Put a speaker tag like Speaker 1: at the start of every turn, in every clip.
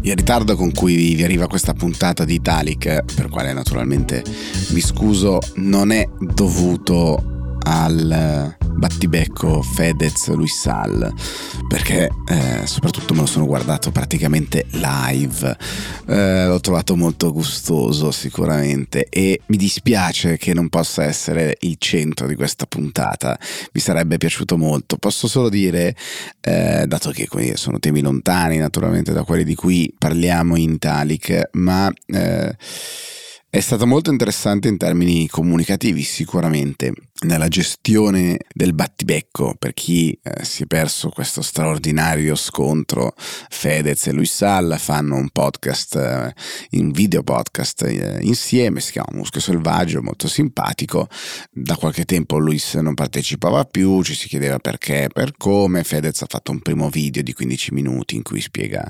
Speaker 1: Il ritardo con cui vi arriva questa puntata di Italic, per quale naturalmente mi scuso, non è dovuto al battibecco Fedez Luis Sal perché eh, soprattutto me lo sono guardato praticamente live. Eh, l'ho trovato molto gustoso sicuramente. E mi dispiace che non possa essere il centro di questa puntata. Mi sarebbe piaciuto molto. Posso solo dire eh, dato che sono temi lontani naturalmente da quelli di cui parliamo in Italic ma eh, è stato molto interessante in termini comunicativi, sicuramente, nella gestione del battibecco per chi eh, si è perso questo straordinario scontro. Fedez e Luis Salla fanno un podcast, eh, un video podcast eh, insieme, si chiama Muschio Selvaggio, molto simpatico. Da qualche tempo Luis non partecipava più, ci si chiedeva perché, per come. Fedez ha fatto un primo video di 15 minuti in cui spiega,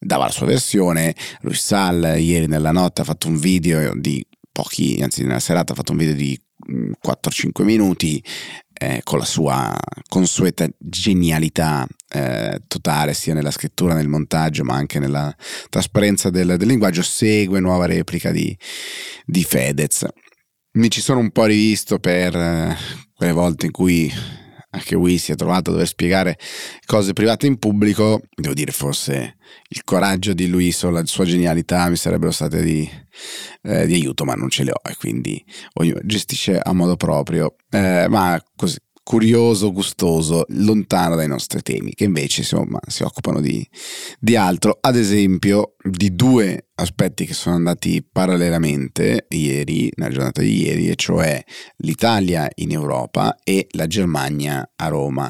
Speaker 1: dava la sua versione. Luis Salla ieri nella notte ha fatto un video di pochi, anzi nella serata ha fatto un video di 4-5 mm, minuti eh, con la sua consueta genialità eh, totale sia nella scrittura, nel montaggio ma anche nella trasparenza del, del linguaggio segue nuova replica di, di, Fedez. Mi ci sono un po' rivisto per eh, quelle volte in cui anche lui si è trovato a dover spiegare cose private in pubblico, devo dire forse il coraggio di Luis o la sua genialità mi sarebbero state di, eh, di aiuto, ma non ce le ho e quindi ognuno gestisce a modo proprio. Eh, ma così, curioso, gustoso, lontano dai nostri temi, che invece insomma, si occupano di, di, altro, ad esempio di due aspetti che sono andati parallelamente ieri, nella giornata di ieri, e cioè l'Italia in Europa e la Germania a Roma.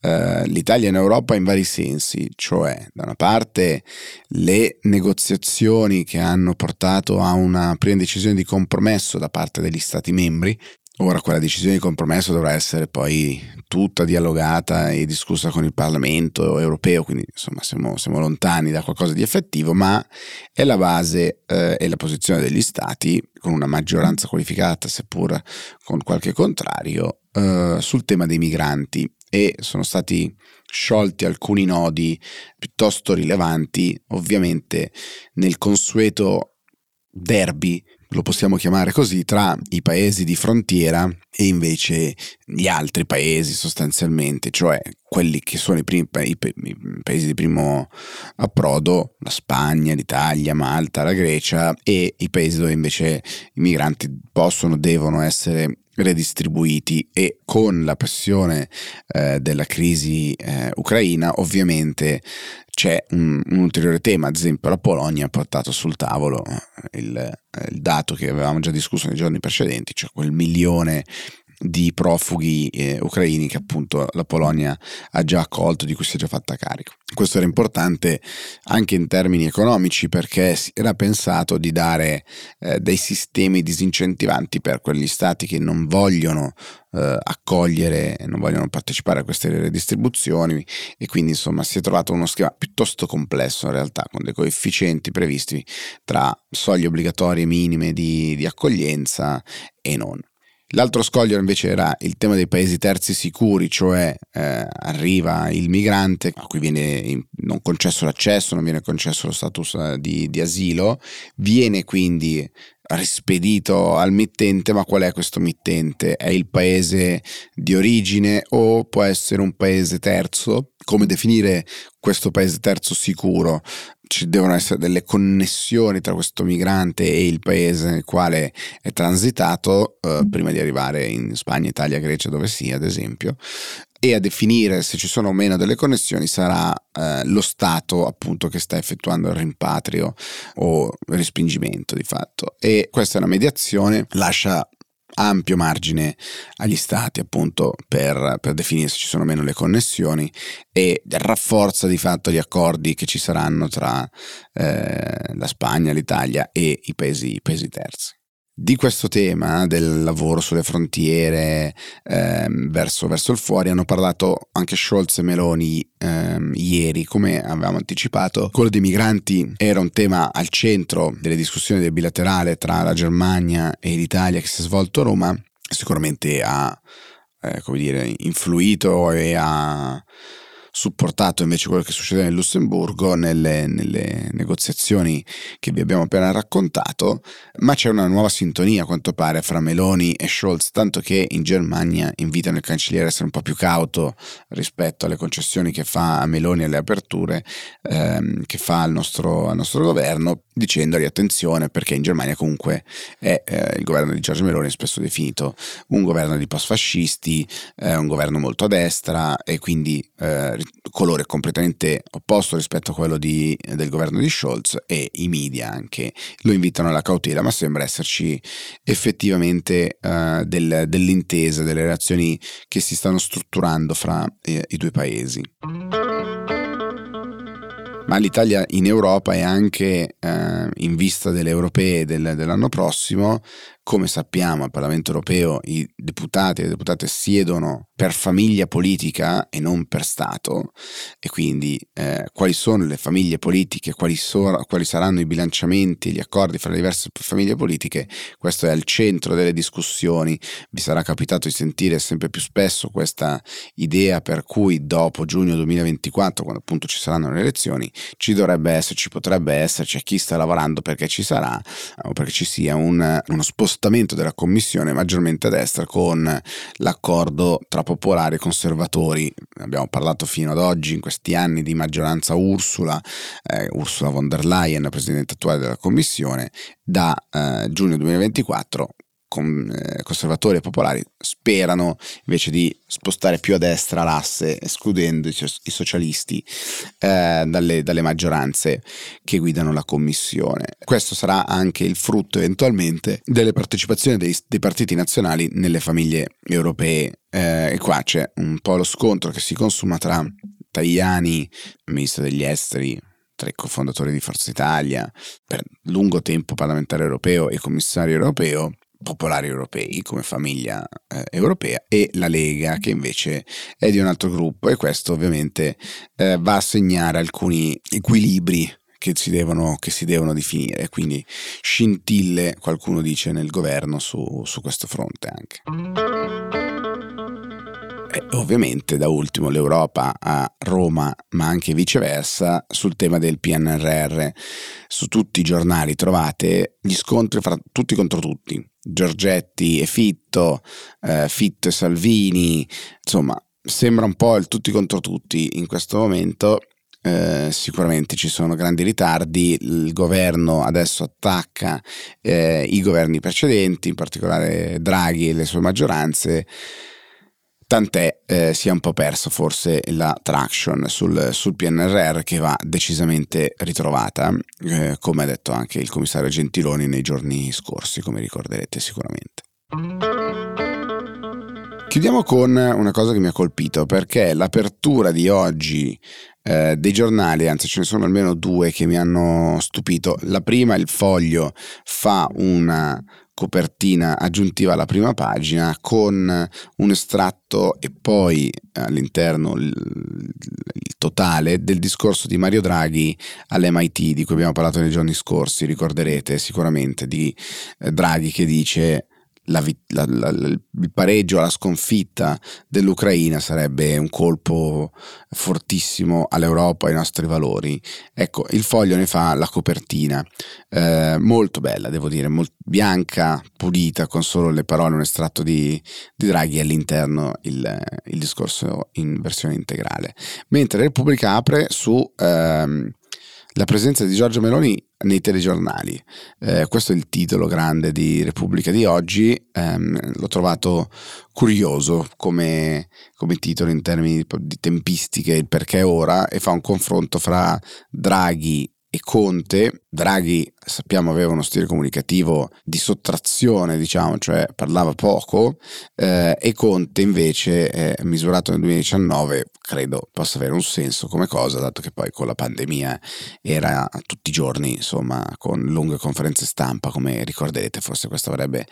Speaker 1: Uh, L'Italia in Europa in vari sensi, cioè da una parte le negoziazioni che hanno portato a una prima decisione di compromesso da parte degli Stati membri, Ora quella decisione di compromesso dovrà essere poi tutta dialogata e discussa con il Parlamento europeo, quindi insomma siamo, siamo lontani da qualcosa di effettivo, ma è la base eh, e la posizione degli Stati, con una maggioranza qualificata, seppur con qualche contrario, eh, sul tema dei migranti. E sono stati sciolti alcuni nodi piuttosto rilevanti, ovviamente nel consueto derby lo possiamo chiamare così, tra i paesi di frontiera e invece gli altri paesi sostanzialmente, cioè quelli che sono i, primi, i, i paesi di primo approdo, la Spagna, l'Italia, Malta, la Grecia e i paesi dove invece i migranti possono, devono essere redistribuiti e con la pressione eh, della crisi eh, ucraina ovviamente c'è un, un, ulteriore tema, ad esempio la Polonia ha portato sul tavolo eh, il, eh, il dato che avevamo già discusso nei giorni precedenti, cioè quel milione di profughi eh, ucraini che appunto la Polonia ha già accolto, di cui si è già fatta carico. Questo era importante anche in termini economici perché si era pensato di dare eh, dei sistemi disincentivanti per quegli stati che non vogliono eh, accogliere, non vogliono partecipare a queste redistribuzioni e quindi insomma si è trovato uno schema piuttosto complesso in realtà con dei coefficienti previsti tra soglie obbligatorie minime di, di accoglienza e non. L'altro scoglio invece era il tema dei paesi terzi sicuri, cioè eh, arriva il migrante a cui viene non concesso l'accesso, non viene concesso lo status eh, di, di asilo, viene quindi rispedito al mittente, ma qual è questo mittente? È il paese di origine o può essere un paese terzo? Come definire questo paese terzo sicuro? Ci devono essere delle connessioni tra questo migrante e il paese nel quale è transitato eh, prima di arrivare in Spagna, Italia, Grecia, dove sia, ad esempio e a definire se ci sono o meno delle connessioni sarà eh, lo Stato appunto che sta effettuando il rimpatrio o il respingimento di fatto e questa è una mediazione lascia ampio margine agli stati appunto per, per, definire se ci sono o meno le connessioni e rafforza di fatto gli accordi che ci saranno tra eh, la Spagna, l'Italia e i paesi, i paesi terzi di questo tema del lavoro sulle frontiere ehm, verso, verso, il fuori hanno parlato anche Scholz e Meloni ehm, ieri, come avevamo anticipato. Quello dei migranti era un tema al centro delle discussioni del bilaterale tra la Germania e l'Italia che si è svolto a Roma. Sicuramente ha eh, come dire, influito e ha supportato invece quello che succede nel Lussemburgo nelle, nelle, negoziazioni che vi abbiamo appena raccontato, ma c'è una nuova sintonia a quanto pare fra Meloni e Scholz, tanto che in Germania invitano il cancelliere a essere un po' più cauto rispetto alle concessioni che fa a Meloni e alle aperture ehm, che fa al nostro, al nostro governo, dicendogli attenzione perché in Germania comunque è eh, il governo di Giorgio Meloni è spesso definito un governo di post-fascisti, eh, un governo molto a destra e quindi eh, colore completamente opposto rispetto a quello di, del governo di Scholz e i media anche. Lo invitano alla cautela, ma sembra esserci effettivamente uh, del, dell'intesa, delle relazioni che si stanno strutturando fra eh, i due paesi. Ma l'Italia in Europa e anche eh, in vista delle europee del, dell'anno prossimo come sappiamo al Parlamento europeo i deputati e le deputate siedono per famiglia politica e non per Stato e quindi eh, quali sono le famiglie politiche, quali, so, quali saranno i bilanciamenti gli accordi fra le diverse famiglie politiche, questo è al centro delle discussioni. Vi sarà capitato di sentire sempre più spesso questa idea per cui dopo giugno 2024, quando appunto ci saranno le elezioni, ci dovrebbe essere, ci potrebbe esserci a chi sta lavorando perché ci sarà o perché ci sia un, uno spostamento spostamento della commissione maggiormente a destra con l'accordo tra popolari e conservatori. Abbiamo parlato fino ad oggi, in questi anni, di maggioranza Ursula, eh, Ursula von der Leyen, presidente attuale della commissione, da eh, giugno 2024 con, eh, conservatori e popolari sperano invece di spostare più a destra l'asse, escludendo i, i socialisti eh, dalle, dalle, maggioranze che guidano la commissione. Questo sarà anche il frutto eventualmente delle partecipazioni dei, dei partiti nazionali nelle famiglie europee. Eh, e qua c'è un po' lo scontro che si consuma tra Tajani, ministro degli esteri, tra i cofondatori di Forza Italia, per lungo tempo parlamentare europeo e commissario europeo, popolari europei come famiglia eh, europea e la Lega che invece è di un altro gruppo e questo ovviamente eh, va a segnare alcuni equilibri che si, devono, che si devono definire, quindi scintille qualcuno dice nel governo su, su questo fronte anche. Ovviamente da ultimo l'Europa a Roma, ma anche viceversa, sul tema del PNRR. Su tutti i giornali trovate gli scontri fra tutti contro tutti, Giorgetti e Fitto, eh, Fitto e Salvini, insomma sembra un po' il tutti contro tutti in questo momento. Eh, sicuramente ci sono grandi ritardi, il governo adesso attacca eh, i governi precedenti, in particolare Draghi e le sue maggioranze tant'è eh, si è un po' perso forse la traction sul, sul PNRR che va decisamente ritrovata, eh, come ha detto anche il commissario Gentiloni nei giorni scorsi, come ricorderete sicuramente. Chiudiamo con una cosa che mi ha colpito perché l'apertura di oggi eh, dei giornali, anzi ce ne sono almeno due che mi hanno stupito. La prima, il foglio, fa una copertina aggiuntiva alla prima pagina con un estratto e poi all'interno il, il, totale del discorso di Mario Draghi all'MIT di cui abbiamo parlato nei giorni scorsi, ricorderete sicuramente di eh, Draghi che dice la, la, la, il pareggio, la sconfitta dell'Ucraina sarebbe un colpo fortissimo all'Europa ai nostri valori. Ecco, il foglio ne fa la copertina, eh, molto bella, devo dire, molto bianca, pulita, con solo le parole, un estratto di, di Draghi all'interno il, il, discorso in versione integrale. Mentre Repubblica apre su... Ehm, la presenza di Giorgio Meloni nei telegiornali. Eh, questo è il titolo grande di Repubblica di oggi, ehm, l'ho trovato curioso come, come titolo in termini di tempistiche, il perché ora, e fa un confronto fra Draghi e Conte, Draghi sappiamo aveva uno stile comunicativo di sottrazione, diciamo, cioè parlava poco, eh, e Conte invece, eh, misurato nel 2019, credo possa avere un senso come cosa, dato che poi con la pandemia era tutti i giorni, insomma, con lunghe conferenze stampa, come ricorderete, forse questo avrebbe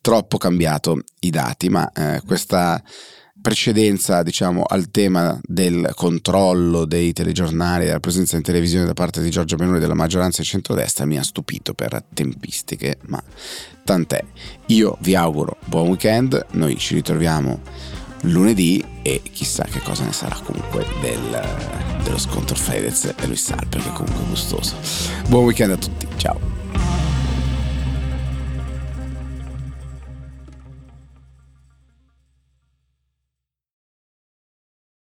Speaker 1: troppo cambiato i dati, ma eh, questa precedenza diciamo, al tema del controllo dei telegiornali, della presenza in televisione da parte di Giorgio Meloni della maggioranza e centrodestra mi ha stupito per tempistiche, ma tant'è. Io vi auguro buon weekend, noi ci ritroviamo lunedì e chissà che cosa ne sarà comunque del, dello scontro Fedez e Luis Alper che è comunque gustoso. Buon weekend a tutti, ciao!